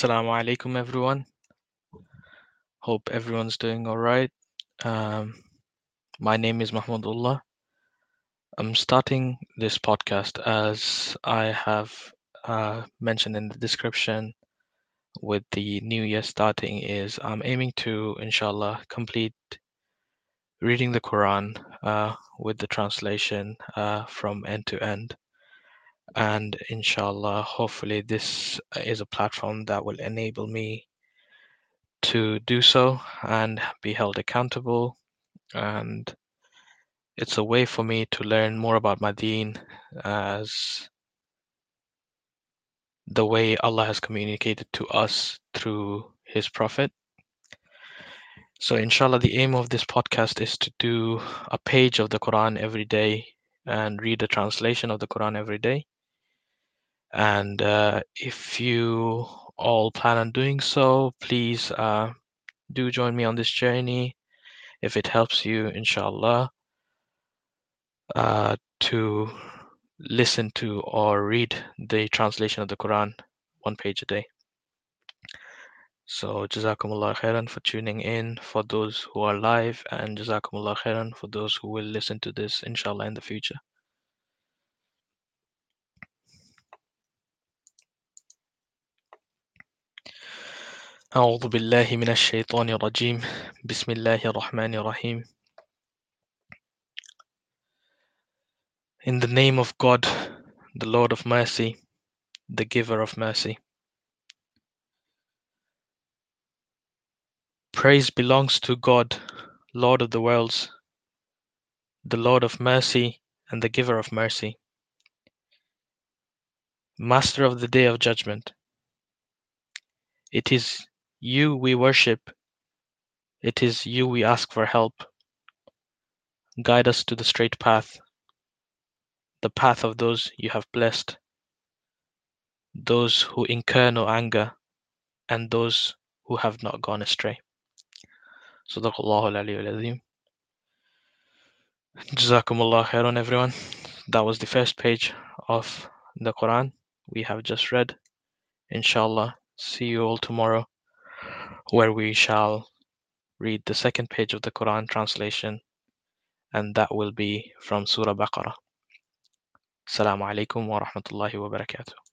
Assalamu alaikum, everyone. Hope everyone's doing all right. Um, my name is Mahmudullah. I'm starting this podcast as I have uh, mentioned in the description with the new year starting is I'm aiming to, inshallah, complete reading the Quran uh, with the translation uh, from end to end. And inshallah, hopefully, this is a platform that will enable me to do so and be held accountable. And it's a way for me to learn more about my deen as the way Allah has communicated to us through His Prophet. So, inshallah, the aim of this podcast is to do a page of the Quran every day and read a translation of the Quran every day. And uh, if you all plan on doing so, please uh, do join me on this journey if it helps you, inshallah, uh, to listen to or read the translation of the Quran one page a day. So, Jazakumullah khairan for tuning in for those who are live, and Jazakumullah khairan for those who will listen to this, inshallah, in the future. أعوذ بالله من الشيطان الرجيم بسم الله الرحمن الرحيم In the name of God, the Lord of mercy, the giver of mercy. Praise belongs to God, Lord of the worlds, the Lord of mercy and the giver of mercy, Master of the day of judgment. It is you we worship, it is you we ask for help. Guide us to the straight path, the path of those you have blessed, those who incur no anger, and those who have not gone astray. Sadaqallahu. Jazakumullah khairan, everyone. That was the first page of the Quran we have just read. Inshallah, see you all tomorrow, where we shall read the second page of the Quran translation, and that will be from Surah Baqarah. Assalamu alaikum wa rahmatullahi wa barakatuh.